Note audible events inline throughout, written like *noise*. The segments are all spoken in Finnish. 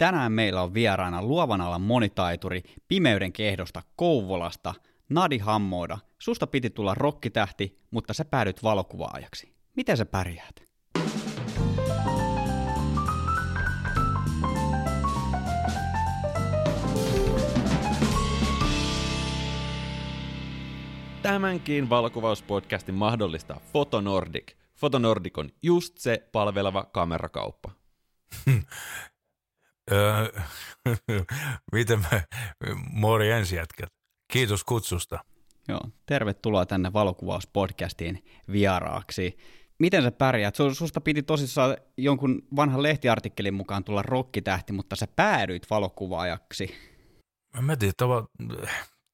Tänään meillä on vieraana luovan alan monitaituri Pimeyden kehdosta Kouvolasta, Nadi Hammoda. Susta piti tulla rokkitähti, mutta sä päädyt valokuvaajaksi. Miten sä pärjäät? Tämänkin valokuvauspodcastin mahdollistaa Fotonordic. Fotonordic on just se palveleva kamerakauppa. *laughs* Öö, *laughs* miten me, morjens jätkät. Kiitos kutsusta. Joo, tervetuloa tänne valokuvauspodcastiin vieraaksi. Miten sä pärjäät? Susta piti tosissaan jonkun vanhan lehtiartikkelin mukaan tulla rokkitähti, mutta sä päädyit valokuvaajaksi. Mä tiedän, tava,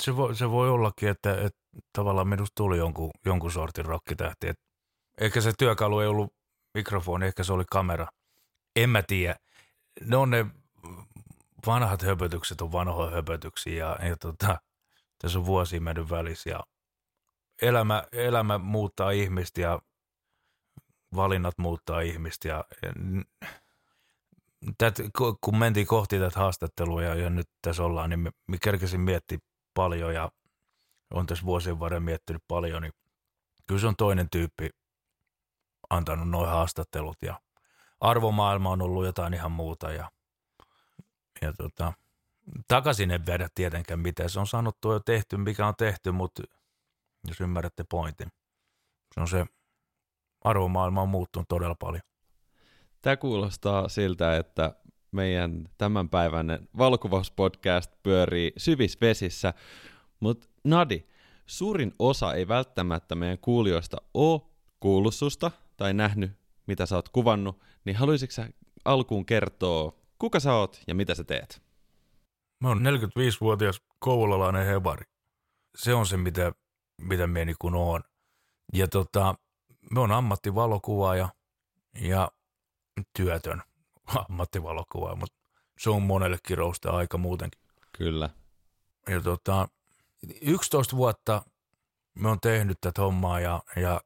se, voi, se voi ollakin, että, että tavallaan minusta tuli jonkun, jonkun sortin rokkitähti. Et ehkä se työkalu ei ollut mikrofoni, ehkä se oli kamera. En mä tiedä. Ne on ne vanhat höpötykset on vanhoja höpötyksiä ja, ja tota, tässä on vuosia mennyt välissä ja elämä, elämä muuttaa ihmistä ja valinnat muuttaa ihmistä ja, ja tät, kun mentiin kohti tätä haastattelua ja, ja nyt tässä ollaan, niin me, me kerkesin miettiä paljon ja on tässä vuosien varrella miettinyt paljon, niin kyllä se on toinen tyyppi antanut noin haastattelut ja arvomaailma on ollut jotain ihan muuta ja, ja tota, takaisin en vedä tietenkään mitä se on sanottu ja tehty, mikä on tehty, mutta jos ymmärrätte pointin, se on se arvomaailma on muuttunut todella paljon. Tämä kuulostaa siltä, että meidän tämänpäiväinen valokuvauspodcast pyörii syvissä vesissä, mutta Nadi, suurin osa ei välttämättä meidän kuulijoista ole kuullut susta tai nähnyt, mitä sä oot kuvannut, niin haluaisitko sä alkuun kertoa, kuka sä oot ja mitä sä teet? Mä oon 45-vuotias kouvolalainen hevari. Se on se, mitä, mitä me niin oon. Ja tota, me on ammattivalokuvaaja ja työtön *laughs* ammattivalokuvaaja, mutta se on monelle kirousta aika muutenkin. Kyllä. Ja tota, 11 vuotta me on tehnyt tätä hommaa ja, ja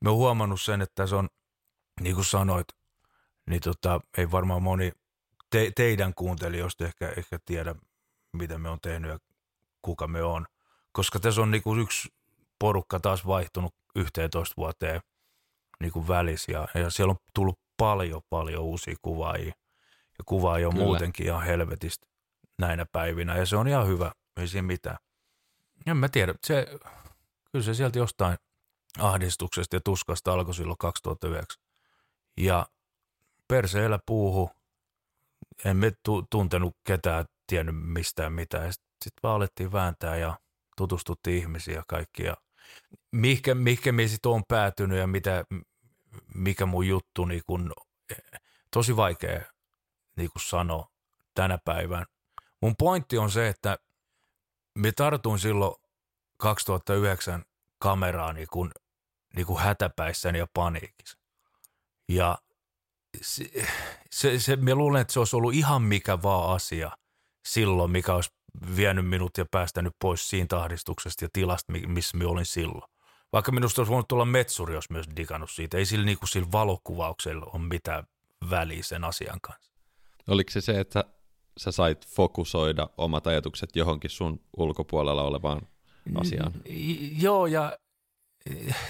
me on huomannut sen, että se on, niin kuin sanoit, niin tota, ei varmaan moni te, teidän kuuntelijoista ehkä, ehkä tiedä, mitä me on tehnyt ja kuka me on. Koska tässä on niinku yksi porukka taas vaihtunut 11 vuoteen niinku välissä ja, ja siellä on tullut paljon, paljon uusia kuvaajia. Ja kuvaajia on Kyllä. muutenkin ihan helvetistä näinä päivinä ja se on ihan hyvä, ei siinä mitään. En mä tiedä, se, kyllä se sieltä jostain ahdistuksesta ja tuskasta alkoi silloin 2009. Ja perseellä puuhu, en me tuntenut ketään, tiennyt mistään mitään. Sitten sit vaan alettiin vääntää ja tutustuttiin ihmisiä ja kaikki. Ja mihinkä, mihinkä me sitten on päätynyt ja mitä, mikä mun juttu, niin kun, tosi vaikea niin sanoa tänä päivän. Mun pointti on se, että me tartuin silloin 2009 kameraan niin kun, niin kun hätäpäissäni ja paniikissa. Ja se, se, se, mä luulen, että se olisi ollut ihan mikä vaan asia silloin, mikä olisi vienyt minut ja päästänyt pois siinä tahdistuksesta ja tilasta, missä mä olin silloin. Vaikka minusta olisi voinut tulla metsuri, jos myös digannut siitä. Ei sillä, niin kuin sillä valokuvauksella ole mitään väliä sen asian kanssa. Oliko se se, että sä sait fokusoida omat ajatukset johonkin sun ulkopuolella olevaan asiaan? Joo, ja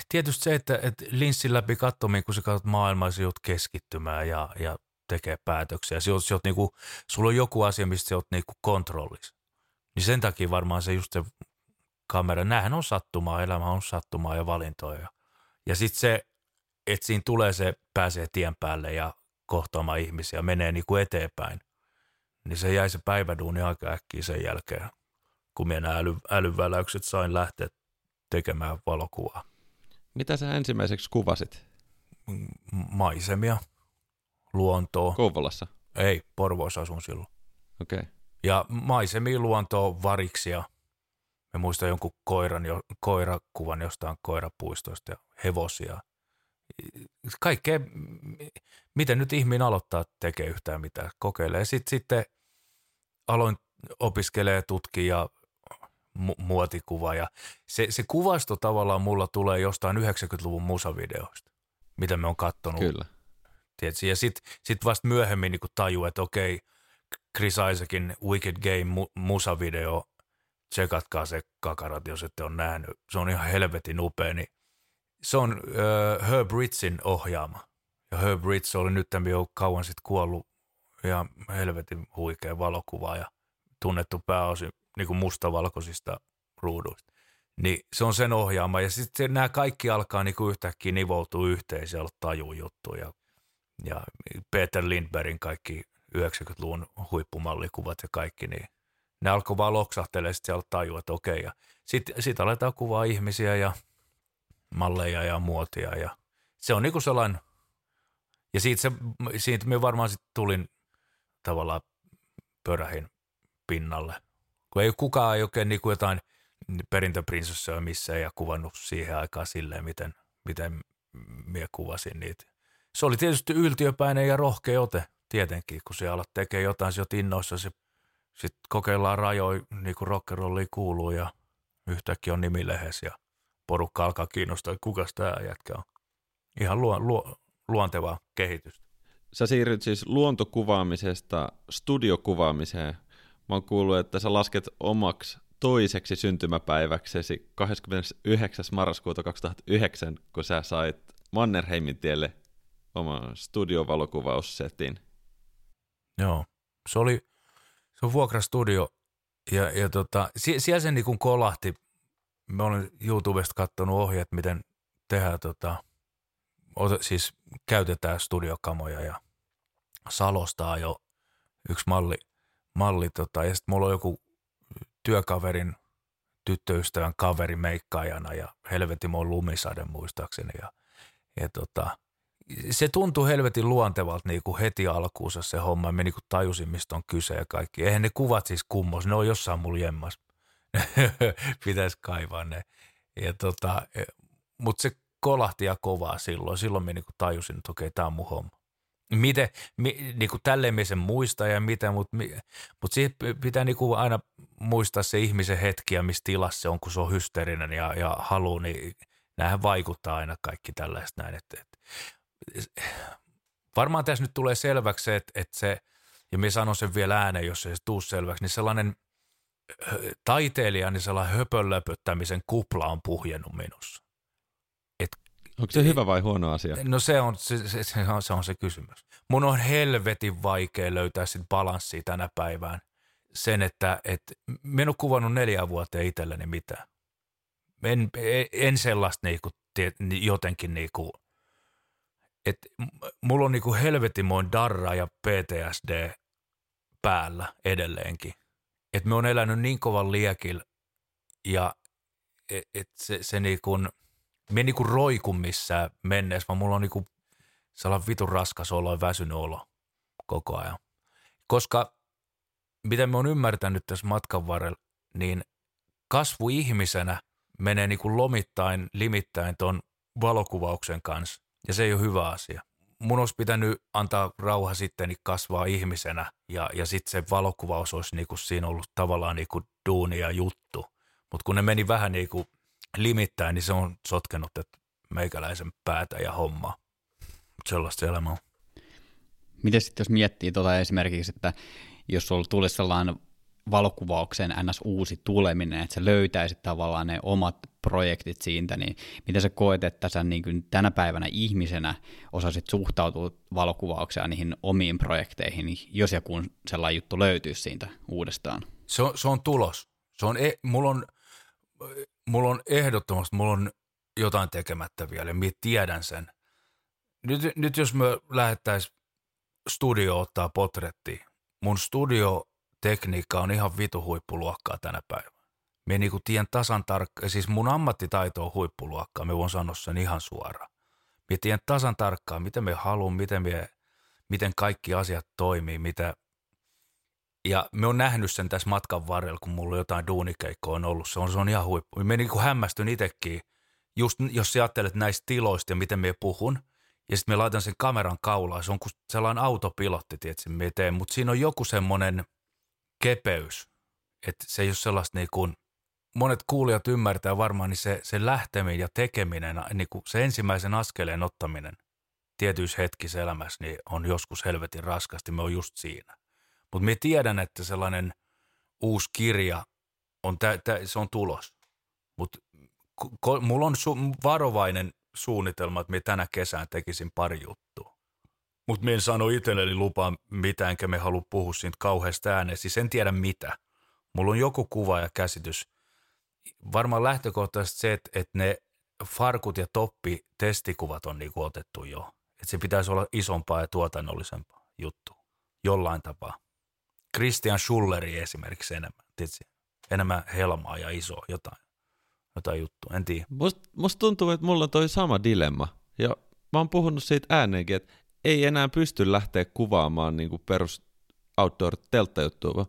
tietysti se, että, että linssin läpi katsomiin, kun sä katsot maailmaa, sä joudut keskittymään ja, ja tekee päätöksiä. Sä oot, sä oot niinku, sulla on joku asia, mistä sä oot niinku kontrollissa. Niin sen takia varmaan se just se kamera, näähän on sattumaa, elämä on sattumaa ja valintoja. Ja sitten se, että siinä tulee se, pääsee tien päälle ja kohtaamaan ihmisiä, menee niinku eteenpäin. Niin se jäi se päiväduuni aika äkkiä sen jälkeen, kun minä nämä äly, älyväläykset sain lähteä tekemään valokuvaa. Mitä sä ensimmäiseksi kuvasit? Maisemia, luontoa. Kouvolassa? Ei, Porvoossa asun silloin. Okei. Okay. Ja maisemia, luontoa, variksia. Me muistan jonkun koiran, jo, koirakuvan jostain koirapuistoista ja hevosia. Kaikkea, miten nyt ihminen aloittaa tekee yhtään mitään, kokeilee. Sitten, sitten aloin opiskelee, tutkia ja mu- muotikuva. Ja se, se kuvasto tavallaan mulla tulee jostain 90-luvun musavideoista, mitä me on kattonut. Kyllä. Tiedätkö? Ja sitten sit vasta myöhemmin niin tajuu, että okei, Chris Isaacin Wicked Game mu- musavideo. Tsekatkaa se kakarat, jos ette ole nähnyt. Se on ihan helvetin upea. Niin se on äh, Herb Ritzin ohjaama. Ja Herb Ritz oli nyt jo kauan sitten kuollut ja helvetin huikea valokuva ja tunnettu pääosin niin kuin mustavalkoisista ruuduista. Niin se on sen ohjaama ja sitten nämä kaikki alkaa niin kuin yhtäkkiä nivoutua yhteen, siellä taju juttu ja, ja Peter Lindbergin kaikki 90-luvun huippumallikuvat ja kaikki, niin ne alkoi vaan loksahtelemaan, sitten siellä tajua, että okei. Ja sitten sit aletaan kuvaa ihmisiä ja malleja ja muotia ja se on niinku sellainen, ja siitä, se, siitä me varmaan sitten tulin tavallaan pörähin pinnalle. Kun ei kukaan ei oikein niinku jotain perintöprinsessoja missään ja kuvannut siihen aikaan silleen, miten, miten minä kuvasin niitä. Se oli tietysti yltiöpäinen ja rohkea ote tietenkin, kun siellä alat tekee jotain, se innoissa, se sitten kokeillaan rajoja, niin kuin rockerolliin kuuluu ja yhtäkkiä on nimilehes ja porukka alkaa kiinnostaa, että kuka tämä jätkä on. Ihan luo, luo, luontevaa kehitystä. Sä siirryt siis luontokuvaamisesta studiokuvaamiseen. Mä oon kuullut, että sä lasket omaksi toiseksi syntymäpäiväksesi 29. marraskuuta 2009, kun sä sait Mannerheimin tielle oman studiovalokuvaussetin. Joo, se oli se on vuokrastudio ja, ja tota, siellä se niin kolahti. Mä olen YouTubesta katsonut ohjeet, miten tehdään tota, siis käytetään studiokamoja ja Salostaa jo yksi malli, malli tota, ja sitten mulla on joku työkaverin tyttöystävän kaveri meikkaajana ja helvetin mun lumisade muistaakseni ja, ja tota, se tuntui helvetin luontevalta niin kuin heti alkuunsa se homma. Me niin kuin tajusin, mistä on kyse ja kaikki. Eihän ne kuvat siis kummos, ne on jossain mulla jemmas. *laughs* Pitäisi kaivaa ne. Ja tota, e, Mutta se kolahti ja kovaa silloin. Silloin me niin kuin tajusin, että okei, tämä on mun homma. Miten, mi, niin kuin tälleen me sen muista ja mitä, mutta mut siihen pitää niin kuin aina muistaa se ihmisen hetki ja missä tilassa se on, kun se on hysteerinen ja, ja halu, niin näähän vaikuttaa aina kaikki tällaista näin. Että, että varmaan tässä nyt tulee selväksi se, että, että se, ja minä sanon sen vielä ääneen, jos ei se tuu selväksi, niin sellainen taiteilijan niin sellainen höpönlöpöttämisen kupla on puhjennut minussa. Onko se hyvä vai huono asia? No se on se, se, se, on, se on se kysymys. Mun on helvetin vaikea löytää sit balanssia tänä päivään. Sen, että et, minä en ole kuvannut neljä vuotta itselleni mitään. En, en sellaista niinku, jotenkin niinku – että mulla on niinku helvetimoin darra ja PTSD päällä edelleenkin. Että me on elänyt niin kovan liekillä ja että et se, se niinku, me niinku roiku missään menneessä, vaan mulla on niinku sellainen vitun raskas olo ja väsynyt olo koko ajan. Koska mitä me on ymmärtänyt tässä matkan varrella, niin kasvu ihmisenä menee niinku lomittain, limittäin ton valokuvauksen kanssa ja se ei ole hyvä asia. Mun olisi pitänyt antaa rauha sitten kasvaa ihmisenä ja, ja sitten se valokuvaus olisi niinku siinä ollut tavallaan niinku duuni ja juttu. Mutta kun ne meni vähän niinku limittäin, niin se on sotkenut että meikäläisen päätä ja hommaa. Sellaista elämää Miten sitten jos miettii tuota esimerkiksi, että jos sulla tulisi sellainen valokuvauksen ns. uusi tuleminen, että sä löytäisit tavallaan ne omat projektit siitä, niin miten sä koet, että sä niin kuin tänä päivänä ihmisenä osasit suhtautua valokuvaukseen niihin omiin projekteihin, jos ja kun sellainen juttu löytyisi siitä uudestaan? Se on, se on tulos. Se on, e, mulla, on, mulla on ehdottomasti, mulla on jotain tekemättä vielä, minä tiedän sen. Nyt, nyt jos me lähettäisiin studio ottaa potretti, mun studio tekniikka on ihan vitu huippuluokkaa tänä päivänä. Me niinku tien tasan tarkkaan, siis mun ammattitaito on huippuluokkaa, me voin sanoa sen ihan suoraan. Me tien tasan tarkkaan, mitä me haluamme, miten, miten kaikki asiat toimii, mitä, ja me on nähnyt sen tässä matkan varrella, kun mulla jotain duunikeikkoa on ollut. Se on, se on ihan huippu. Me niinku hämmästyn itsekin, just jos sä ajattelet näistä tiloista ja miten me puhun, ja sitten me laitan sen kameran kaulaan. Se on kuin sellainen autopilotti, tietysti me teen, mutta siinä on joku semmoinen – kepeys. Että se ei ole sellaista niin kuin, monet kuulijat ymmärtää varmaan, niin se, se lähteminen ja tekeminen, niin kuin se ensimmäisen askeleen ottaminen tietyissä hetkissä elämässä, niin on joskus helvetin raskasti, me on just siinä. Mutta me tiedän, että sellainen uusi kirja on, tä, tä, se on tulos. Mutta mulla on su, varovainen suunnitelma, että me tänä kesään tekisin pari juttua. Mutta me en sano itselleni lupaa mitään, enkä me halua puhua siitä kauheasta ääneen. Siis en tiedä mitä. Mulla on joku kuva ja käsitys. Varmaan lähtökohtaisesti se, että, että ne farkut ja toppi testikuvat on niinku otettu jo. Että se pitäisi olla isompaa ja tuotannollisempaa juttu. Jollain tapaa. Christian Schulleri esimerkiksi enemmän. Tietysti? Enemmän helmaa ja iso jotain, jotain juttua. En tiedä. Musta must tuntuu, että mulla on toi sama dilemma. Ja mä oon puhunut siitä ääneenkin, että ei enää pysty lähteä kuvaamaan niinku perus outdoor telttajuttua, vaan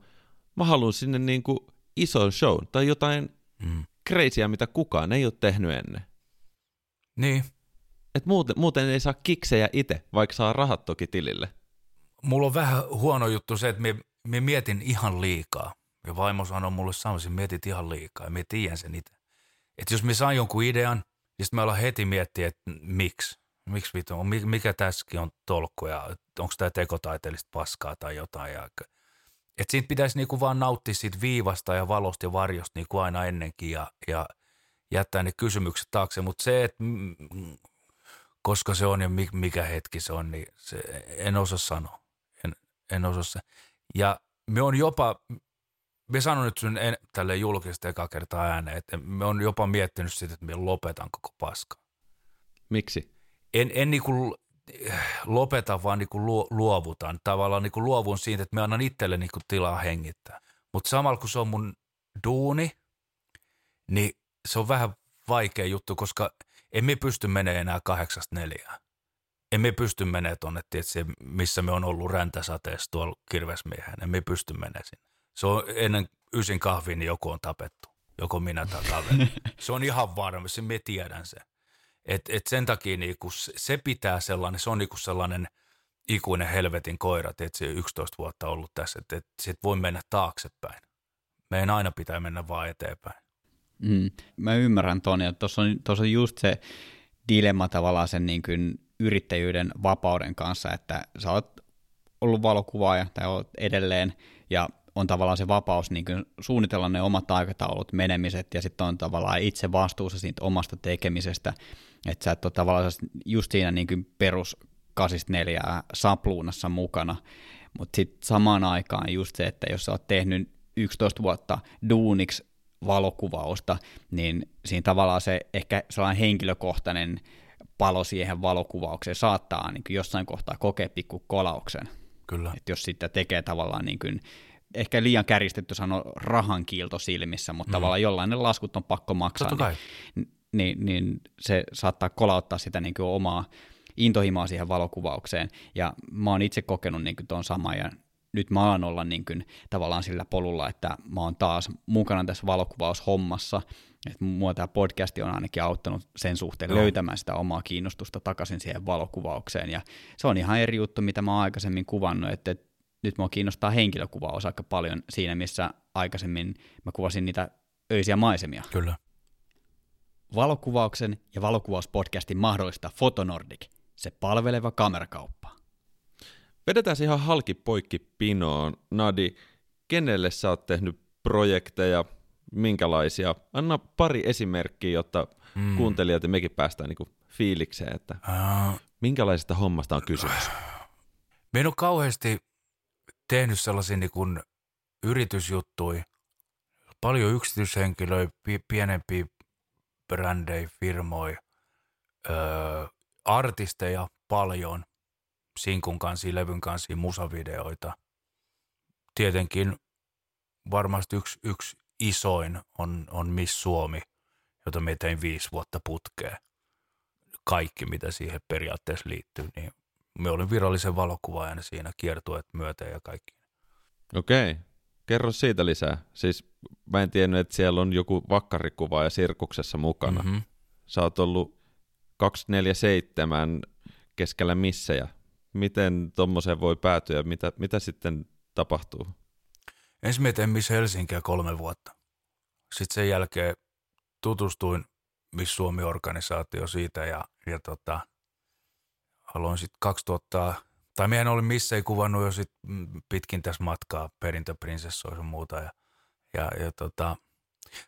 mä haluan sinne niinku ison show tai jotain mm. crazyä, mitä kukaan ei ole tehnyt ennen. Niin. Et muuten, muuten ei saa kiksejä itse, vaikka saa rahat toki tilille. Mulla on vähän huono juttu se, että me, me mietin ihan liikaa. Ja vaimo sanoi mulle samassa, mietit ihan liikaa ja me tiedän sen itse. Että jos me saan jonkun idean, niin sitten me ollaan heti miettiä, että miksi. Miksi vittu, mikä tässäkin on tolkku ja onko tämä tekotaiteellista paskaa tai jotain. Ja, että siitä pitäisi niinku vaan nauttia siitä viivasta ja valosta ja varjosta niin kuin aina ennenkin ja, ja jättää ne kysymykset taakse. Mutta se, että koska se on ja mikä hetki se on, niin se, en osaa sanoa. En, en osaa. Ja me on jopa, me sanon nyt sun en, tälle julkisesti eka kertaa ääneen, että me on jopa miettinyt sitä, että me lopetan koko paska. Miksi? En, en niinku lopeta, vaan niinku luovutan. Tavallaan niinku luovun siitä, että me annan itselle niinku tilaa hengittää. Mutta samalla kun se on mun duuni, niin se on vähän vaikea juttu, koska emme pysty menemään enää kahdeksasta neljään. Emme pysty menemään tuonne, tietysti, missä me on ollut räntäsateessa tuolla kirvesmiehen. Emme pysty menemään sinne. Se on ennen ysin kahviin, niin joku on tapettu. Joko minä tai kaveri. *laughs* Se on ihan varma, se me tiedän sen. Et, et sen takia niinku se pitää sellainen, se on niinku sellainen ikuinen helvetin koira, että se 11 vuotta ollut tässä, että et, et voi mennä taaksepäin. Meidän aina pitää mennä vaan eteenpäin. Mm, mä ymmärrän ton, ja tuossa on, tossa on just se dilemma tavallaan sen niin kuin yrittäjyyden vapauden kanssa, että sä oot ollut valokuvaaja tai oot edelleen, ja on tavallaan se vapaus niin kuin suunnitella ne omat aikataulut, menemiset, ja sitten on tavallaan itse vastuussa siitä omasta tekemisestä, että sä et ole tavallaan just siinä niin kuin perus 84 sapluunassa mukana, mutta sitten samaan aikaan just se, että jos sä oot tehnyt 11 vuotta duuniksi valokuvausta, niin siinä tavallaan se ehkä sellainen henkilökohtainen palo siihen valokuvaukseen saattaa niin kuin jossain kohtaa kokea pikku kolauksen. Kyllä. Et jos sitten tekee tavallaan niin kuin, ehkä liian käristetty sano rahan kiilto silmissä, mutta mm. tavallaan jollain ne laskut on pakko maksaa, niin, niin, niin se saattaa kolauttaa sitä niin kuin omaa intohimoa siihen valokuvaukseen. Ja mä oon itse kokenut niin tuon saman, ja nyt mä alan olla niin kuin, tavallaan sillä polulla, että mä oon taas mukana tässä valokuvaushommassa, että mua tämä podcasti on ainakin auttanut sen suhteen no. löytämään sitä omaa kiinnostusta takaisin siihen valokuvaukseen, ja se on ihan eri juttu, mitä mä oon aikaisemmin kuvannut, että nyt mua kiinnostaa henkilökuvaus aika paljon siinä, missä aikaisemmin mä kuvasin niitä öisiä maisemia. Kyllä. Valokuvauksen ja valokuvauspodcastin mahdollista Fotonordic, se palveleva kamerakauppa. Vedetään ihan halki poikki pinoon. Nadi, kenelle sä oot tehnyt projekteja, minkälaisia? Anna pari esimerkkiä, jotta mm. kuuntelijat ja mekin päästään niinku fiilikseen, että uh, minkälaisesta hommasta on kysymys? Me en ole kauheasti tehnyt sellaisia niin yritysjuttuja, paljon yksityishenkilöitä, pienempiä brändejä, firmoja, öö, artisteja paljon, sinkun kanssa, levyn kanssa, musavideoita. Tietenkin varmasti yksi, yksi isoin on, on Miss Suomi, jota me tein viisi vuotta putkeen. Kaikki, mitä siihen periaatteessa liittyy, niin me olin virallisen valokuvaajana siinä kiertueet myöten ja kaikki. Okei. Kerro siitä lisää. Siis mä en tiennyt, että siellä on joku vakkarikuvaaja sirkuksessa mukana. Mm-hmm. Sä oot ollut 247 keskellä missejä miten tuommoiseen voi päätyä, mitä, mitä sitten tapahtuu? Ensin tein Miss Helsinkiä kolme vuotta. Sitten sen jälkeen tutustuin Miss Suomi-organisaatio siitä ja, ja tota, aloin sitten 2000, tai miehen oli missä ei kuvannut jo sit pitkin tässä matkaa perintöprinsessoja ja muuta. Ja, ja, ja tota,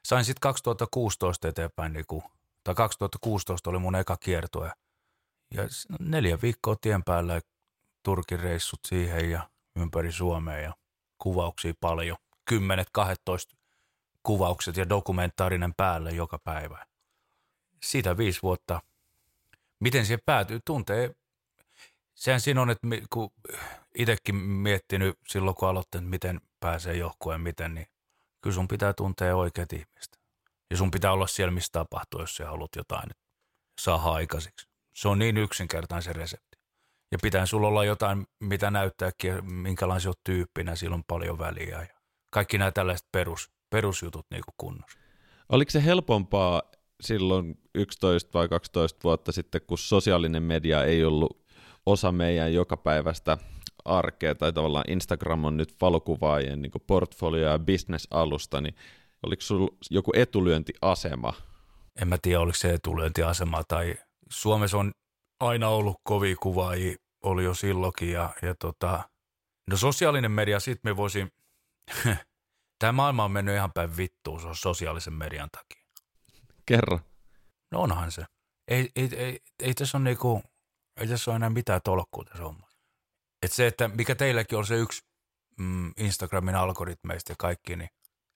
sain sitten 2016 eteenpäin, niin kuin, tai 2016 oli mun eka kiertue. Ja neljä viikkoa tien päällä Turkin reissut siihen ja ympäri Suomea ja kuvauksia paljon. Kymmenet, 12 kuvaukset ja dokumentaarinen päälle joka päivä. Siitä viisi vuotta. Miten siihen päätyy? Tuntee sehän siinä on, että kun itsekin miettinyt silloin, kun aloittanut, miten pääsee johkueen, miten, niin kyllä sun pitää tuntea oikeat ihmistä. Ja sun pitää olla siellä, missä tapahtuu, jos sä haluat jotain saada aikaiseksi. Se on niin yksinkertainen se resepti. Ja pitää sulla olla jotain, mitä näyttääkin, minkälainen on tyyppinä, sillä on paljon väliä. Ja kaikki nämä tällaiset perus, perusjutut niin kuin kunnossa. Oliko se helpompaa silloin 11 vai 12 vuotta sitten, kun sosiaalinen media ei ollut osa meidän jokapäiväistä arkea, tai tavallaan Instagram on nyt valokuvaajien niin portfolio- ja business-alusta, niin oliko sinulla joku etulyöntiasema? En mä tiedä, oliko se etulyöntiasema, tai Suomessa on aina ollut kovia kuvaajia, oli jo silloinkin, ja, ja tota, no sosiaalinen media, sit me voisin, *laughs* tämä maailma on mennyt ihan päin vittuun, se on sosiaalisen median takia. Kerro. No onhan se. Ei, ei, ei, ei tässä ole niinku, ei tässä ole enää mitään tolkkua tässä hommassa. Et se, että mikä teilläkin on se yksi mm, Instagramin algoritmeista ja kaikki, niin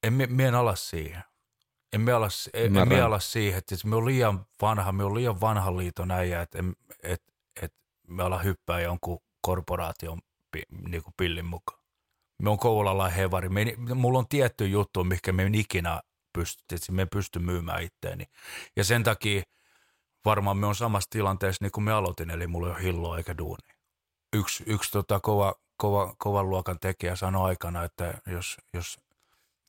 en, me en alas siihen. En me alas, en, en me alas siihen, että me on liian vanha, me on liian vanha liiton äijä, että et, et me ollaan hyppää jonkun korporaation pi, niin kuin pillin mukaan. Me on Kouvolalla hevari. Me, mulla on tietty juttu, mikä me en ikinä pysty, että me pysty myymään itteeni. Ja sen takia – varmaan me on samassa tilanteessa niin kuin me aloitin, eli mulla ei ole hilloa eikä duuni. Yksi, yksi tota kova, kova, kovan luokan tekijä sanoi aikana, että jos, jos,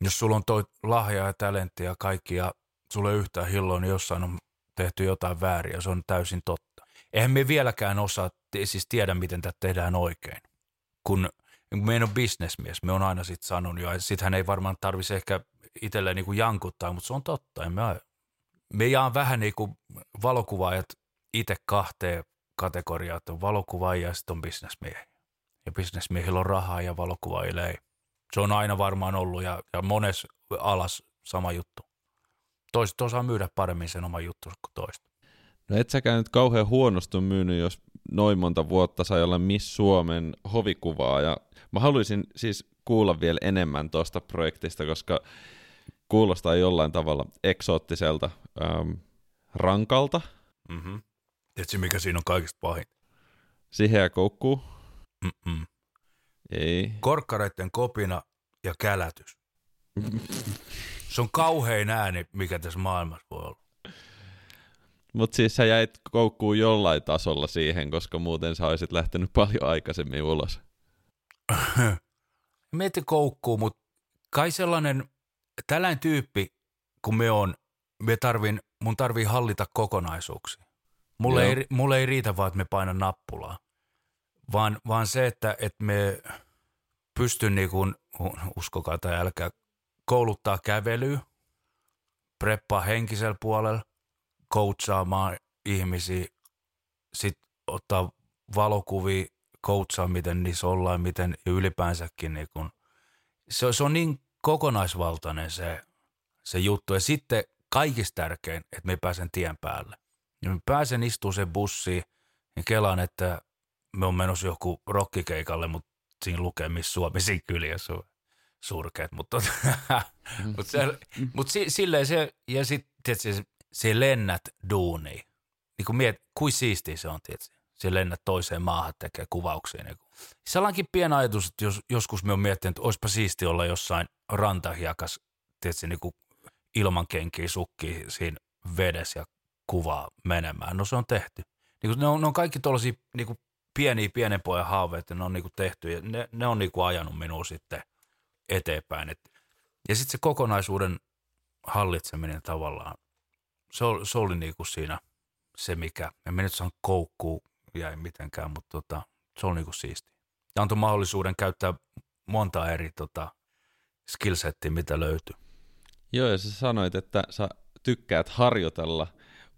jos sulla on toi lahja ja talentti ja kaikki ja sulla ei yhtään hilloa, niin jossain on tehty jotain väärin ja se on täysin totta. Eihän me vieläkään osaa, siis tiedä miten tätä tehdään oikein. Kun me on bisnesmies, me on aina sitten sanonut ja sitten hän ei varmaan tarvitsisi ehkä itselleen niin jankuttaa, mutta se on totta. En mä me jaan vähän niin kuin valokuvaajat itse kahteen kategoriaan, että on valokuvaajia ja sitten on bisnesmiehiä. Ja bisnesmiehillä on rahaa ja valokuvaajilla ei. Se on aina varmaan ollut ja, ja mones alas sama juttu. Toiset osaa myydä paremmin sen oma juttu kuin toista. No et säkään nyt kauhean huonosti myynyt, jos noin monta vuotta sai olla Miss Suomen hovikuvaa. Ja mä haluaisin siis kuulla vielä enemmän tuosta projektista, koska kuulostaa jollain tavalla eksoottiselta, ähm, rankalta. Mm-hmm. Tiedätkö, mikä siinä on kaikista pahin? Siheä koukkuu? Mm-mm. Ei. Korkkareiden kopina ja kälätys. Se on kauhein ääni, mikä tässä maailmassa voi olla. Mutta siis sä jäit koukkuun jollain tasolla siihen, koska muuten sä olisit lähtenyt paljon aikaisemmin ulos. *laughs* Mietin koukkuu, mutta kai sellainen tällainen tyyppi, kun me on, me tarvin, mun tarvii hallita kokonaisuuksia. Mulle ei, mulle ei riitä vaan, että me painan nappulaa, vaan, vaan se, että, että me pystyn niin kuin, uskokaa tai älkää, kouluttaa kävelyä, preppaa henkisellä puolella, coachaamaan ihmisiä, sitten ottaa valokuvia, coachaa, miten niissä ollaan, miten ylipäänsäkin niin kun, se, se on niin kokonaisvaltainen se, se juttu. Ja sitten kaikista tärkein, että me pääsen tien päälle. Ja me pääsen istumaan sen bussiin ja kelaan, että me on menossa joku rokkikeikalle, mutta siinä lukee, missä Suomi siinä kyliä su, surkeat. Mutta mut se, mut si, silleen se, ja sitten se, se lennät duuniin. Niin kuin miet, kuin siistiä se on, tietysti se lennät toiseen maahan tekee kuvauksia. Niin Sellainenkin pieni ajatus, että jos, joskus me on miettinyt, että olisipa siisti olla jossain rantahiakas, tietysti niin kuin ilman kenkiä, sukki siinä vedessä ja kuvaa menemään. No se on tehty. Niin kuin ne, on, ne on kaikki tuollaisia niin kuin pieniä, pienen pojan haaveita, ne on niin kuin tehty ja ne, ne on niin kuin ajanut minua sitten eteenpäin. Et, ja sitten se kokonaisuuden hallitseminen tavallaan, se oli, se oli niin kuin siinä se, mikä, en mä nyt saan koukkuu jäi mitenkään, mutta tota, se on niinku siisti. Ja antoi mahdollisuuden käyttää monta eri tota, skillsettiä, mitä löytyy. Joo, ja sä sanoit, että sä tykkäät harjoitella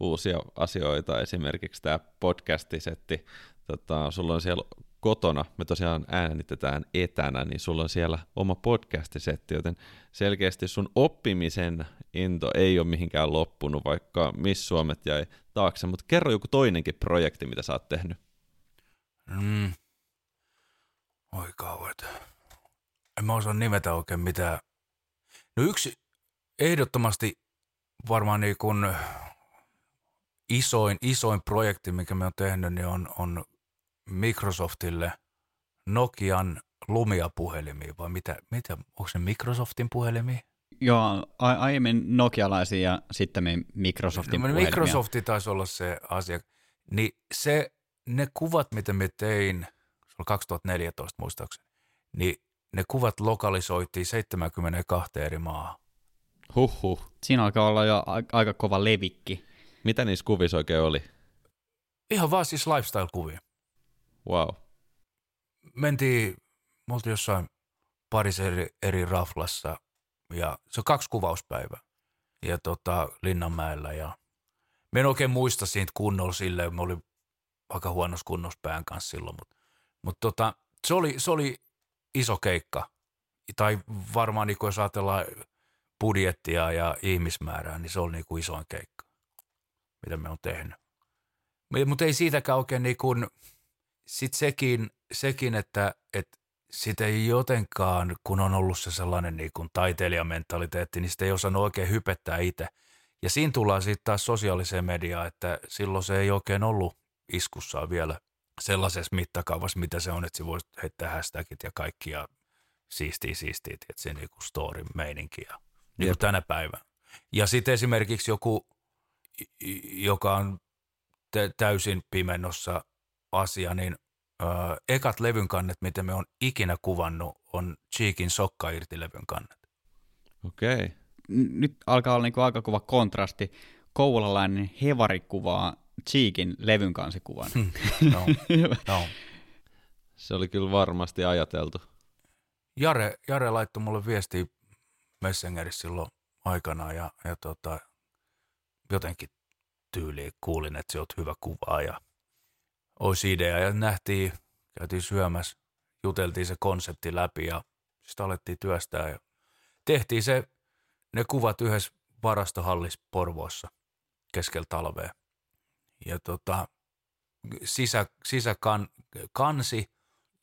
uusia asioita, esimerkiksi tämä podcastisetti. Tota, sulla on siellä kotona, me tosiaan äänitetään etänä, niin sulla on siellä oma podcastisetti, joten selkeästi sun oppimisen into ei ole mihinkään loppunut, vaikka Miss Suomet jäi taakse, mutta kerro joku toinenkin projekti, mitä sä oot tehnyt. Mm. Oi kauet. En mä osaa nimetä oikein mitään. No yksi ehdottomasti varmaan niin kuin isoin, isoin projekti, mikä me on tehnyt, niin on, on Microsoftille Nokian Lumia-puhelimia, vai mitä, mitä, onko se Microsoftin puhelimia? Joo, a- aiemmin nokialaisia ja sitten Microsoftin no, puhelimia. Microsofti taisi olla se asia. Niin se, ne kuvat, mitä me tein, se oli 2014 muistaakseni, niin ne kuvat lokalisoitiin 72 eri maahan. Huhhuh. Siinä alkaa olla jo a- aika kova levikki. Mitä niissä kuvissa oikein oli? Ihan vaan siis lifestyle-kuvia. Wow. Mentiin, me oltiin jossain parissa eri, eri raflassa ja se on kaksi kuvauspäivää. Ja tota, Linnanmäellä ja me en oikein muista siitä kunnolla silleen, mä olin aika huonossa kunnossa pään kanssa silloin, mutta, mutta tota, se, oli, se oli iso keikka. Tai varmaan niin jos ajatellaan budjettia ja ihmismäärää, niin se oli niin kuin isoin keikka, mitä me on tehnyt. Mutta ei siitäkään oikein niin kuin, sit sekin, sekin että, että sitä ei jotenkaan, kun on ollut se sellainen niin kuin taiteilijamentaliteetti, niin sitä ei osannut oikein hypettää itse. Ja siinä tullaan sitten taas sosiaaliseen mediaan, että silloin se ei oikein ollut iskussaan vielä sellaisessa mittakaavassa, mitä se on, että se voisi heittää hashtagit ja kaikki ja siistiä, siistiä, että se niin kuin story meininki ja niin kuin tänä päivänä. Ja sitten esimerkiksi joku, joka on täysin pimennossa asia, niin ö, ekat levyn kannet, mitä me on ikinä kuvannut, on Cheekin sokka irti levyn kannet. Okei. Okay. Nyt alkaa olla niinku aika kova kontrasti. Kouvolalainen hevari kuvaa Cheekin levyn kansikuvan. Hmm. *laughs* no, no. Se oli kyllä varmasti ajateltu. Jare, Jare laittoi mulle viestiä Messengerissä silloin aikanaan ja, ja tota, jotenkin tyyliin kuulin, että se on hyvä kuvaa ja olisi idea. Ja nähtiin, käytiin syömässä, juteltiin se konsepti läpi ja sitten alettiin työstää ja tehtiin se, ne kuvat yhdessä varastohallis Porvoossa keskellä talvea. Ja tota, sisä, sisäkan, kansi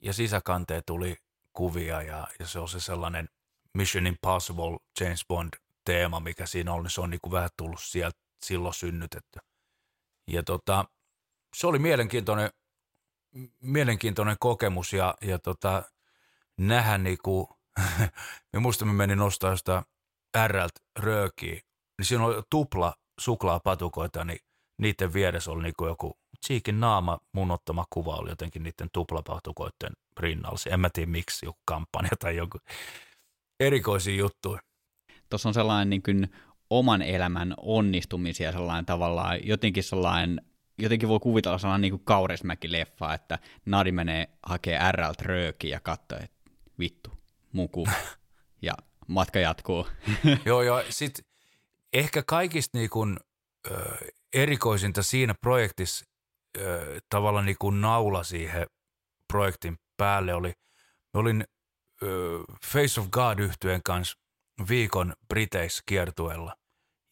ja sisäkanteen tuli kuvia ja, ja se on se sellainen Mission Impossible James Bond teema, mikä siinä on, niin se on niin kuin vähän tullut sieltä silloin synnytetty. Ja tota, se oli mielenkiintoinen, mielenkiintoinen kokemus ja, ja tota, nähdä niinku, *laughs* me muistamme meni nostaa jostain RLt röökiä, niin siinä oli tupla suklaapatukoita, niin niiden vieressä oli niinku joku Cheekin naama, mun ottama kuva oli jotenkin niiden tuplapatukoiden rinnalla. En mä tiedä miksi, joku kampanja tai joku erikoisia juttuja. Tuossa on sellainen niin kuin oman elämän onnistumisia sellainen tavallaan, jotenkin sellainen, jotenkin voi kuvitella sellainen niin kuin Kaurismäki-leffa, että Nadi menee hakee RLt röökiä ja katsoo, että vittu, muku, ja matka jatkuu. *laughs* Joo, ja sitten ehkä kaikista niin kuin, ö, erikoisinta siinä projektissa ö, tavallaan niin kuin naula siihen projektin päälle oli, mä olin ö, Face of God yhtyeen kanssa viikon Briteissä kiertueella.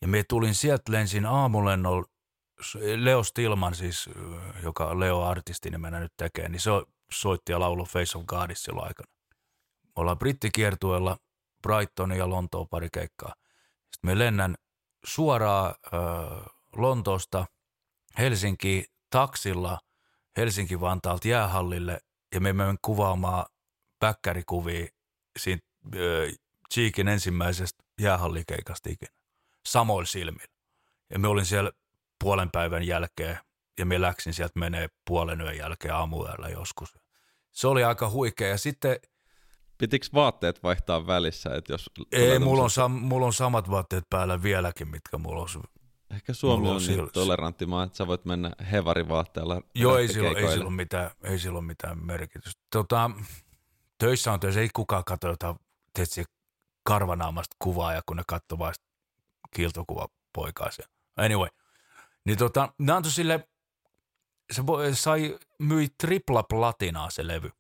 Ja me tulin sieltä lensin aamulennolla, Leo Stilman siis, joka Leo artisti nimenä nyt tekee, niin se soitti ja laulu Face of Godissa silloin aikana. Me ollaan brittikiertueella, Brighton ja Lontoon pari keikkaa. Sitten me lennän suoraan äh, Lontoosta Helsinki taksilla Helsinki-Vantaalta jäähallille ja me menen kuvaamaan päkkärikuvia siitä äh, Cheekin ensimmäisestä jäähallikeikasta ikinä. Samoilla silmillä. Ja me olin siellä puolen päivän jälkeen ja me läksin sieltä menee puolen yön jälkeen aamuyöllä joskus. Se oli aika huikea. Ja sitten... Pitikö vaatteet vaihtaa välissä? Että jos Ei, mulla on, sam, mulla on samat vaatteet päällä vieläkin, mitkä mulla on. Ehkä Suomi on, on niin tolerantti maa, että sä voit mennä hevarivaatteella. Joo, ei sillä, ei, sillä mitään, ei mitään merkitystä. Tota, töissä on töissä, ei kukaan katso jotain tietysti, karvanaamasta kuvaa ja kun ne katsoo vain kiiltokuva poikaisia. Anyway, niin tota, ne antoi sille se sai, myi tripla platinaa se levy.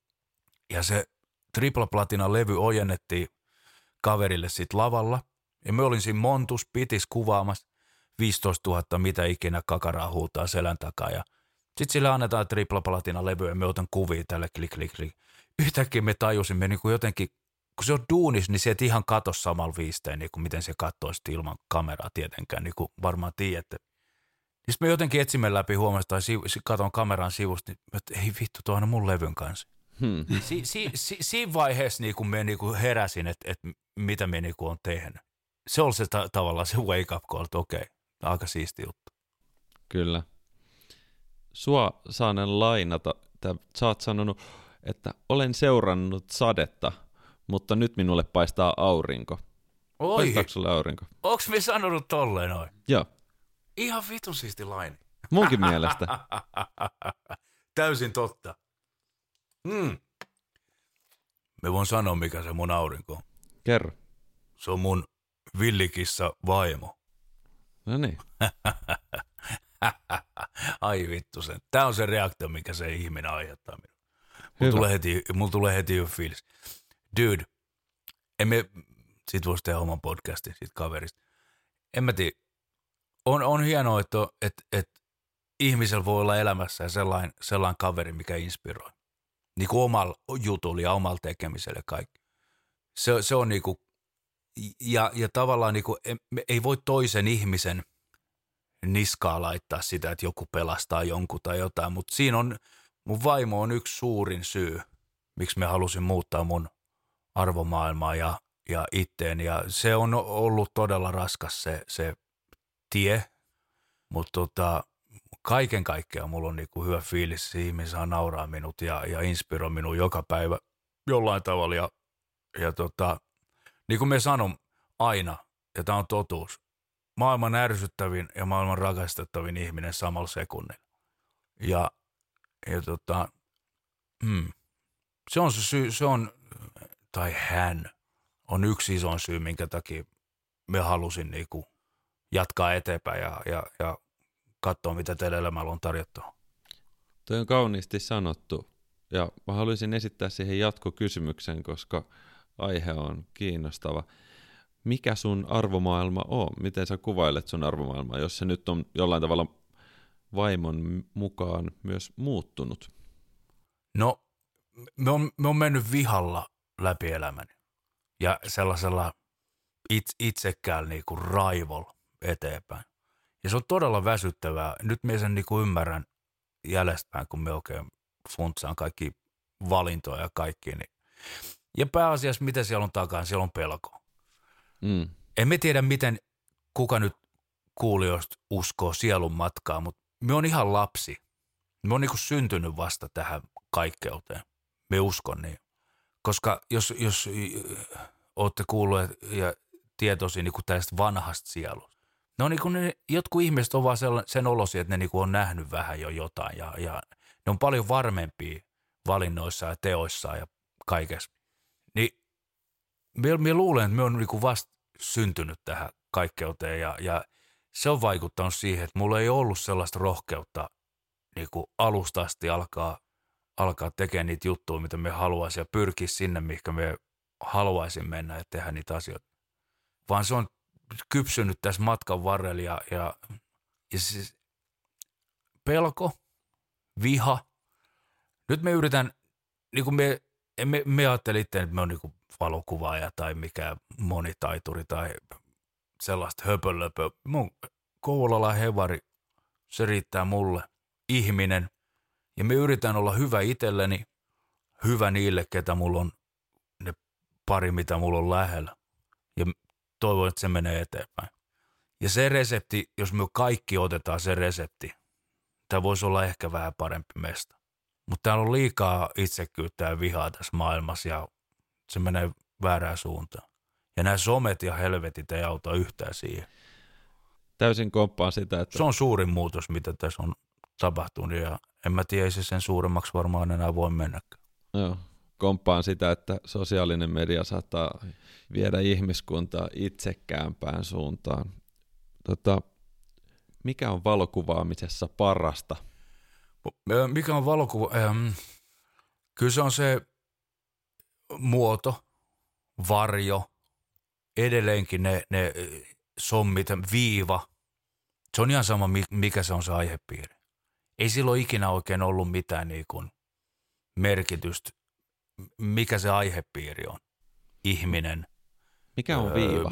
Ja se tripla platina levy ojennettiin kaverille sit lavalla. Ja me olin siinä Montus pitis kuvaamassa 15 000, mitä ikinä kakaraa huutaa selän takaa. Ja sitten sille annetaan tripla platina levy ja me otan kuvia tälle klik, klik, klik. Yhtäkkiä me tajusimme niin kuin jotenkin, kun se on duunis, niin se et ihan katso samalla viisteen, niin kuin miten se katsoo sitten ilman kameraa tietenkään, niin kuin varmaan tiedätte. Niin me jotenkin etsimme läpi huomasta tai sivu, katon kameran sivusta, niin että ei vittu, tuo on mun levyn kanssa. Hmm. Si, si, si, siinä vaiheessa niin kun me niin kun heräsin, että, että mitä me niin on tehnyt. Se oli se ta- tavallaan se wake up call, että okei, aika siisti juttu. Kyllä. Sua saanen lainata, että sä oot sanonut, että olen seurannut sadetta, mutta nyt minulle paistaa aurinko. Oi, Paistaako sulle aurinko? onks me sanonut tolleen noin? Joo, Ihan vitun siisti laini. munkin mielestä. *laughs* Täysin totta. Mm. Me voin sanoa, mikä se mun aurinko on. Kerro. Se on mun villikissa vaimo. No niin. *laughs* Ai vittu sen. Tää on se reaktio, mikä se ihminen aiheuttaa minulle. Mulla tulee heti, mulla tulee heti jo fiilis. Dude, emme, sit voisi tehdä oman podcastin siitä kaverista. En mä tiedä. On, on hienoa, että, että, että ihmisellä voi olla elämässä sellainen, sellainen kaveri, mikä inspiroi. Niin kuin omalla jutulla ja omalla tekemisellä kaikki. Se, se on niinku, ja, ja tavallaan em- me ei voi toisen ihmisen niskaa laittaa sitä, että joku pelastaa jonkun tai jotain, mutta siinä on, mun vaimo on yksi suurin syy, miksi me halusin muuttaa mun arvomaailmaa ja, ja itteen. Ja se on ollut todella raskas se, se tie, mutta tota, kaiken kaikkiaan mulla on niinku hyvä fiilis, saa nauraa minut ja, ja inspiroi minua joka päivä jollain tavalla. Ja, ja tota, niin kuin me sanon aina, ja tämä on totuus, maailman ärsyttävin ja maailman rakastettavin ihminen samalla sekunnilla. Ja, ja tota, hmm, se on se syy, se on, tai hän on yksi iso syy, minkä takia me halusin niinku jatkaa eteenpäin ja, ja, ja katsoa, mitä teillä elämällä on tarjottu. Toi on kauniisti sanottu. Ja mä haluaisin esittää siihen jatkokysymyksen, koska aihe on kiinnostava. Mikä sun arvomaailma on? Miten sä kuvailet sun arvomaailmaa, jos se nyt on jollain tavalla vaimon mukaan myös muuttunut? No, me on, me on mennyt vihalla läpi elämäni ja sellaisella it, itsekään niinku raivolla eteenpäin. Ja se on todella väsyttävää. Nyt me sen niinku ymmärrän jäljestäpäin, kun me oikein funtsaan kaikki valintoja ja kaikki. Niin. Ja pääasiassa, mitä siellä on takana, siellä on pelko. Mm. En me tiedä, miten kuka nyt kuulijoista uskoo sielun matkaa, mutta me on ihan lapsi. Me on niinku syntynyt vasta tähän kaikkeuteen. Me uskon niin. Koska jos, jos olette kuulleet ja tietoisia niinku tästä vanhasta sielusta, ne on niinku ne, jotkut ihmiset on vaan sen olosia, että ne niinku on nähnyt vähän jo jotain ja, ja ne on paljon varmempia valinnoissa ja teoissa ja kaikessa. Niin me, me luulen, että me on niinku vasta syntynyt tähän kaikkeuteen ja, ja se on vaikuttanut siihen, että mulla ei ollut sellaista rohkeutta niin kuin alusta asti alkaa, alkaa tekemään niitä juttuja, mitä me haluaisin ja pyrkiä sinne, mihinkä me haluaisin mennä ja tehdä niitä asioita. Vaan se on kypsynyt tässä matkan varrella ja, ja, ja siis pelko, viha. Nyt me yritän, niin kuin me, me, me ajattelin itse, että me on niin valokuvaaja tai mikä monitaituri tai sellaista höpölöpö. Mun Kouvola hevari, se riittää mulle. Ihminen. Ja me yritän olla hyvä itselleni, hyvä niille, ketä mulla on, ne pari, mitä mulla on lähellä. Ja toivon, että se menee eteenpäin. Ja se resepti, jos me kaikki otetaan se resepti, tämä voisi olla ehkä vähän parempi mesta. Mutta täällä on liikaa itsekyyttä ja vihaa tässä maailmassa ja se menee väärään suuntaan. Ja nämä somet ja helvetit ei auta yhtään siihen. Täysin komppaan sitä, että Se on suurin muutos, mitä tässä on tapahtunut ja en mä tiedä, se sen suuremmaksi varmaan enää voi mennäkään. Joo, komppaan sitä, että sosiaalinen media saattaa viedä ihmiskuntaa itsekäämpään suuntaan. Tota, mikä on valokuvaamisessa parasta? Mikä on valokuva? Ähm, kyllä se on se muoto, varjo, edelleenkin ne, ne sommit, viiva. Se on ihan sama, mikä se on se aihepiiri. Ei silloin ikinä oikein ollut mitään niin kuin merkitystä, mikä se aihepiiri on. Ihminen. Mikä on viiva?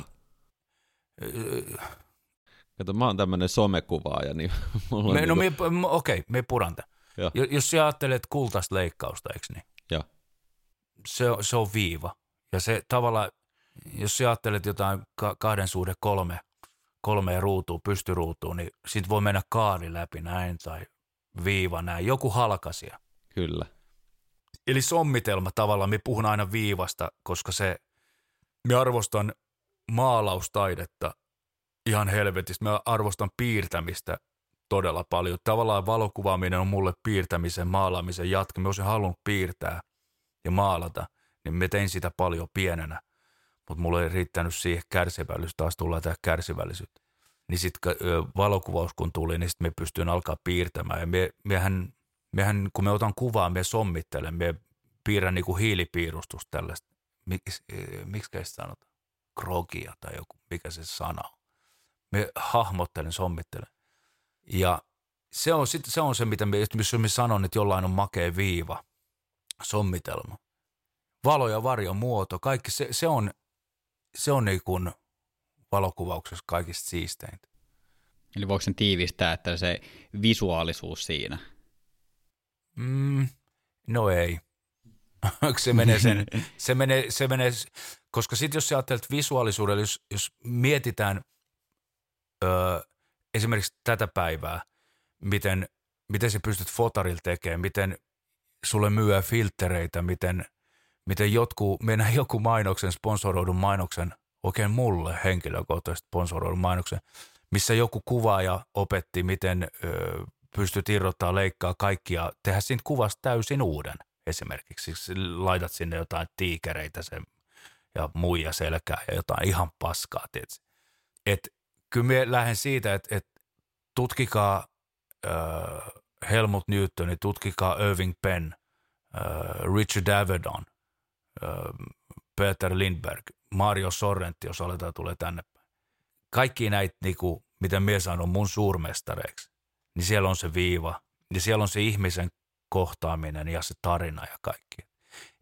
Öö, Kato, mä oon tämmönen somekuvaaja, niin *laughs* mulla me, no niinku... me, okei, okay, me puranta. Jos sä ajattelet kultaista leikkausta, eikö niin? Joo. Se, se on viiva. Ja se tavallaan, jos sä ajattelet jotain kahden suhde kolme, kolmeen ruutuun, pystyruutuun, niin siitä voi mennä kaari läpi näin tai viiva näin, joku halkasia. Kyllä. Eli sommitelma tavallaan, me puhun aina viivasta, koska se, me arvostan maalaustaidetta ihan helvetistä. Mä arvostan piirtämistä todella paljon. Tavallaan valokuvaaminen on mulle piirtämisen, maalaamisen jatke. Mä olisin halunnut piirtää ja maalata, niin mä tein sitä paljon pienenä. Mutta mulle ei riittänyt siihen kärsivällisyys, taas tullaan tähän kärsivällisyyttä. Niin sitten valokuvaus kun tuli, niin sitten me pystyin alkaa piirtämään. Ja me, mehän, mehän, kun me otan kuvaa, me sommittelen, me piirrän niinku hiilipiirustus tällaista. Miksi, miksi sanotaan? Krogia tai joku, mikä se sana on me hahmottelen, sommittelen. Ja se on, sit, se on se, mitä me, missä me sanon, että jollain on makea viiva, sommitelma. Valo ja varjo muoto, kaikki se, se on, se on niin kuin valokuvauksessa kaikista siisteintä. Eli voiko sen tiivistää, että se visuaalisuus siinä? Mm, no ei. *laughs* se menee sen, *laughs* se menee, se menee, koska sitten jos sä ajattelet visuaalisuudella, jos, jos mietitään öö, esimerkiksi tätä päivää, miten, miten sä pystyt fotarilla tekemään, miten sulle myyä filtreitä, miten, miten jotkut, mennä *laughs* joku mainoksen, sponsoroidun mainoksen, oikein mulle henkilökohtaisesti sponsoroidun mainoksen, missä joku kuvaaja opetti, miten öö, pystyt irrottaa, leikkaa kaikkia, tehdä siitä kuvasta täysin uuden esimerkiksi. Laitat sinne jotain tiikereitä sen ja muija selkää ja jotain ihan paskaa, tietysti. Et kyllä minä lähden siitä, että, että tutkikaa äh, Helmut Newton, tutkikaa Irving Penn, äh, Richard Avedon, äh, Peter Lindberg, Mario Sorrenti, jos aletaan tulee tänne. Kaikki näitä, niinku, mitä minä sanon mun suurmestareiksi, niin siellä on se viiva, ja siellä on se ihmisen kohtaaminen ja se tarina ja kaikki.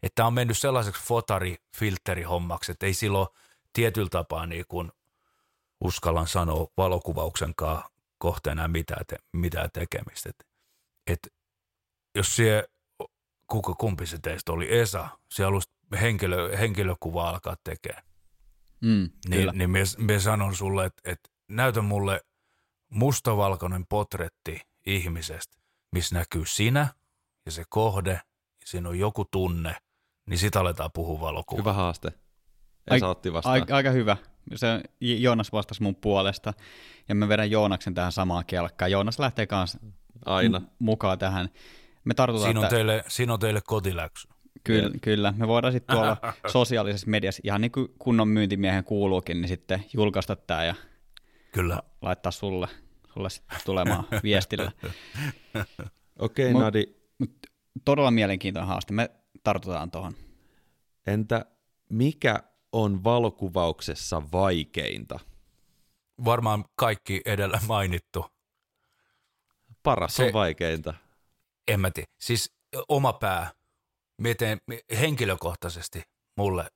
Että on mennyt sellaiseksi fotari-filterihommaksi, että ei silloin tietyllä tapaa niin kuin uskallan sanoa valokuvauksen kanssa kohteena mitään, te, mitään tekemistä. Et, et, jos sie, kuka kumpi se teistä oli, Esa, se halusi henkilö, henkilökuva alkaa tekemään, mm, niin, niin me, me sanon sulle, että et, näytä mulle mustavalkoinen potretti ihmisestä, missä näkyy sinä ja se kohde, ja siinä on joku tunne, niin sitä aletaan puhua valokuvaa. Hyvä haaste. Esa otti vastaan. Aika, aika hyvä se Joonas vastasi mun puolesta, ja mä vedän Joonaksen tähän samaan kelkkaan. Joonas lähtee kanssa Aina. M- mukaan tähän. Me tartutaan, siinä, on että... teille, siinä on teille kotiläksy. Kyllä, kyllä. Me voidaan sitten tuolla *laughs* sosiaalisessa mediassa, ihan niin kuin kunnon myyntimiehen kuuluukin, niin sitten julkaista tämä ja kyllä. laittaa sulle, sulle tulemaan *laughs* viestillä. Okei, okay, Nadi. Mut todella mielenkiintoinen haaste. Me tartutaan tuohon. Entä mikä on valokuvauksessa vaikeinta? Varmaan kaikki edellä mainittu. Paras Se, on vaikeinta. En mä tiedä. Siis oma pää. Miten henkilökohtaisesti mulle,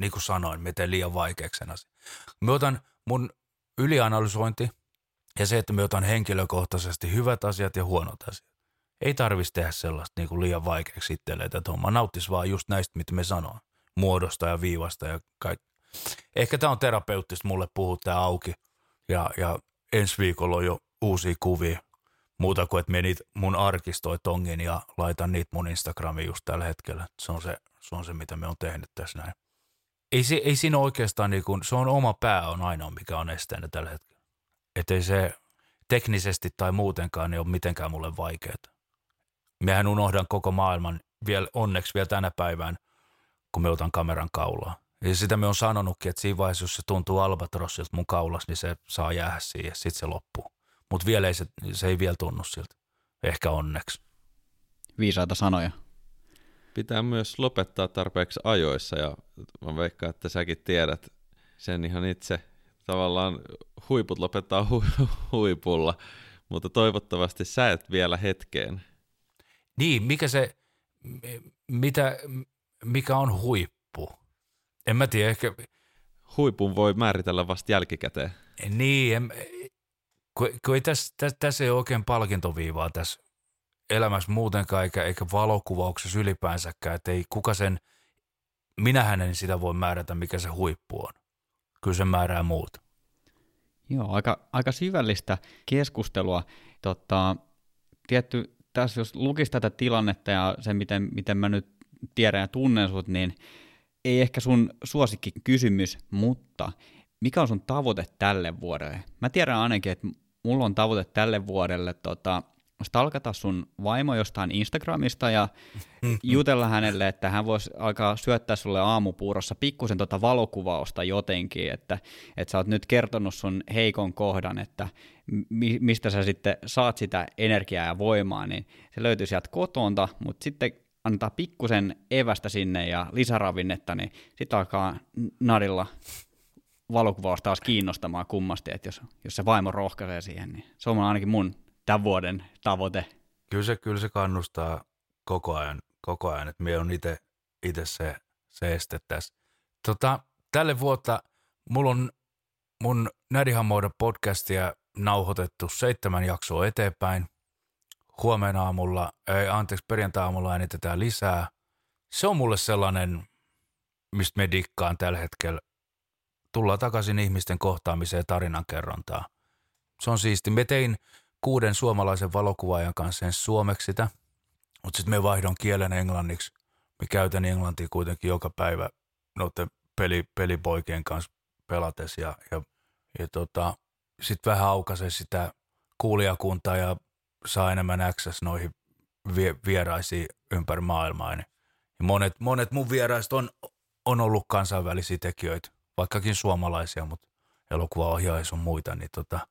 niin kuin sanoin, miten liian vaikeaksi sen asian. Mä otan mun ylianalysointi ja se, että mä otan henkilökohtaisesti hyvät asiat ja huonot asiat. Ei tarvitsisi tehdä sellaista niin kuin liian vaikeaksi itselleen, että homma nauttisi vaan just näistä, mitä me sanoin muodosta ja viivasta ja kaikki. Ehkä tämä on terapeuttista mulle puhua tämä auki ja, ja ensi viikolla on jo uusia kuvia. Muuta kuin, että menit mun arkistoi tongin ja laitan niitä mun Instagramiin just tällä hetkellä. Se on se, se, on se mitä me on tehnyt tässä näin. Ei, se, ei siinä oikeastaan, niin kuin, se on oma pää on ainoa, mikä on esteenä tällä hetkellä. Että ei se teknisesti tai muutenkaan niin ole mitenkään mulle vaikeaa. Mehän unohdan koko maailman vielä, onneksi vielä tänä päivään – kun me otan kameran kaulaa. Ja sitä me on sanonutkin, että siinä vaiheessa, jos se tuntuu albatrossilta mun kaulas, niin se saa jäädä siihen, sitten se loppuu. Mutta vielä ei se, se ei vielä tunnu siltä. Ehkä onneksi. viisaita sanoja. Pitää myös lopettaa tarpeeksi ajoissa ja mä veikkaan, että säkin tiedät sen ihan itse. Tavallaan huiput lopettaa hu- huipulla, mutta toivottavasti sä et vielä hetkeen. Niin, mikä se, mitä, mikä on huippu? En mä tiedä, ehkä... Huipun voi määritellä vasta jälkikäteen. Niin, en, kun, kun ei tässä, tässä, tässä ei ole oikein palkintoviivaa tässä elämässä muutenkaan, eikä, eikä valokuvauksessa ylipäänsäkään, että ei kuka sen, minähän en sitä voi määrätä, mikä se huippu on. Kyllä se määrää muut. Joo, aika, aika syvällistä keskustelua. Tota, tietty, tässä jos lukisi tätä tilannetta ja se, miten, miten mä nyt tiedän ja tunnen sut, niin ei ehkä sun suosikki kysymys, mutta mikä on sun tavoite tälle vuodelle? Mä tiedän ainakin, että mulla on tavoite tälle vuodelle tota, stalkata sun vaimo jostain Instagramista ja *laughs* jutella hänelle, että hän voisi alkaa syöttää sulle aamupuurossa pikkusen tota valokuvausta jotenkin, että, että sä oot nyt kertonut sun heikon kohdan, että mi- mistä sä sitten saat sitä energiaa ja voimaa, niin se löytyy sieltä kotonta, mutta sitten antaa pikkusen evästä sinne ja lisäravinnetta, niin sitten alkaa Nadilla valokuvaus taas kiinnostamaan kummasti, että jos, jos se vaimo rohkaisee siihen, niin se on ainakin mun tämän vuoden tavoite. Kyllä se, kyllä se kannustaa koko ajan, koko ajan että me on itse se, se este tässä. Tota, tälle vuotta mulla on mun Nädihamoida podcastia nauhoitettu seitsemän jaksoa eteenpäin. Huomenna aamulla, ei, anteeksi, perjantai-aamulla äänitetään lisää. Se on mulle sellainen, mistä me dikkaan tällä hetkellä. Tullaan takaisin ihmisten kohtaamiseen tarinankerrontaa. Se on siisti. Me tein kuuden suomalaisen valokuvaajan kanssa sen suomeksi sitä, mutta sitten me vaihdon kielen englanniksi. Me käytän englantia kuitenkin joka päivä noiden peli, pelipoikien kanssa pelates ja, ja, ja tota, sitten vähän aukaise sitä kuulijakuntaa ja saa enemmän access noihin vie, vieraisiin ympäri maailmaa. Niin, ja monet, monet mun vieraista on, on ollut kansainvälisiä tekijöitä, vaikkakin suomalaisia, mutta elokuvaohjaajia on muita, niin tota,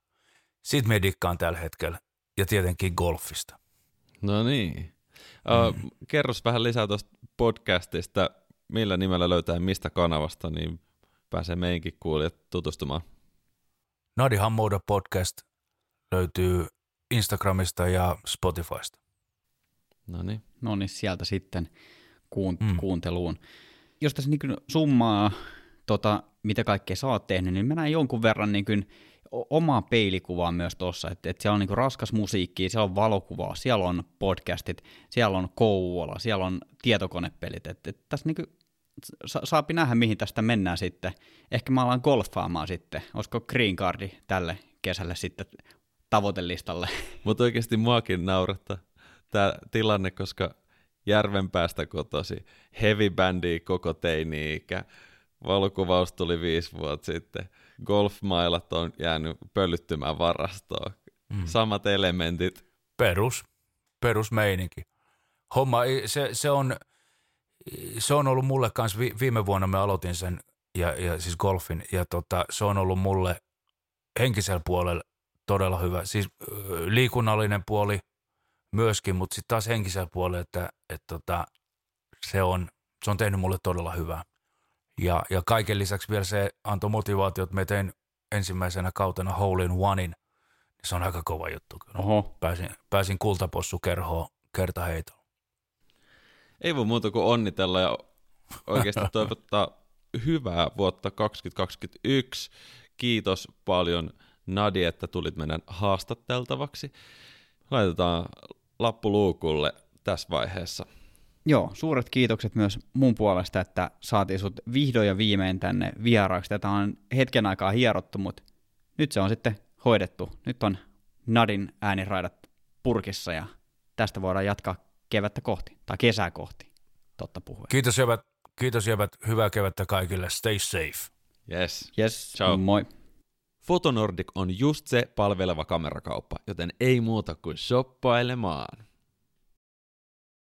siitä me dikkaan tällä hetkellä. Ja tietenkin golfista. No niin. Uh, mm. Kerros vähän lisää tuosta podcastista, millä nimellä löytää mistä kanavasta, niin pääsee meinkin kuulijat tutustumaan. Nadi Hammouda podcast löytyy Instagramista ja Spotifysta. No niin. No niin, sieltä sitten kuun- mm. kuunteluun. Jos tässä niin summaa, tota, mitä kaikkea sä oot tehnyt, niin mä näen jonkun verran niin kuin omaa peilikuvaa myös tuossa, että, että siellä on niin raskas musiikki, siellä on valokuvaa, siellä on podcastit, siellä on Kouvola, siellä on tietokonepelit, että, että tässä niin sa- saapi nähdä, mihin tästä mennään sitten. Ehkä mä alan golfaamaan sitten, olisiko green cardi tälle kesälle sitten tavoitelistalle. *laughs* Mutta oikeasti muakin naurattaa tämä tilanne, koska Järvenpäästä kotosi, heavy bandi koko teini-ikä, valokuvaus tuli viisi vuotta sitten, golfmailat on jäänyt pölyttymään varastoon. Mm. Samat elementit. Perus, perusmeininki. Homma, se, se, on, se on ollut mulle kanssa, viime vuonna me aloitin sen, ja, ja siis golfin, ja tota, se on ollut mulle henkisellä puolella todella hyvä. Siis liikunnallinen puoli myöskin, mutta sitten taas henkisellä puolella, että, että tota, se, on, se on tehnyt mulle todella hyvää. Ja, ja kaiken lisäksi vielä se antoi motivaatio, että me tein ensimmäisenä kautena Hole in Onein. Se on aika kova juttu. Oho. Pääsin, pääsin kultapossukerhoon kertaheitolla. Ei voi muuta kuin onnitella ja oikeasti *laughs* toivottaa hyvää vuotta 2021. Kiitos paljon Nadi, että tulit meidän haastatteltavaksi. Laitetaan lappu luukulle tässä vaiheessa. Joo, suuret kiitokset myös mun puolesta, että saatiin sut vihdoin ja viimein tänne vieraaksi. Tätä on hetken aikaa hierottu, mutta nyt se on sitten hoidettu. Nyt on Nadin ääniraidat purkissa ja tästä voidaan jatkaa kevättä kohti, tai kesää kohti, totta puhuen. Kiitos jävät, kiitos jävät, hyvää kevättä kaikille, stay safe. Yes. Yes, Ciao. moi. Fotonordic on just se palveleva kamerakauppa, joten ei muuta kuin shoppailemaan.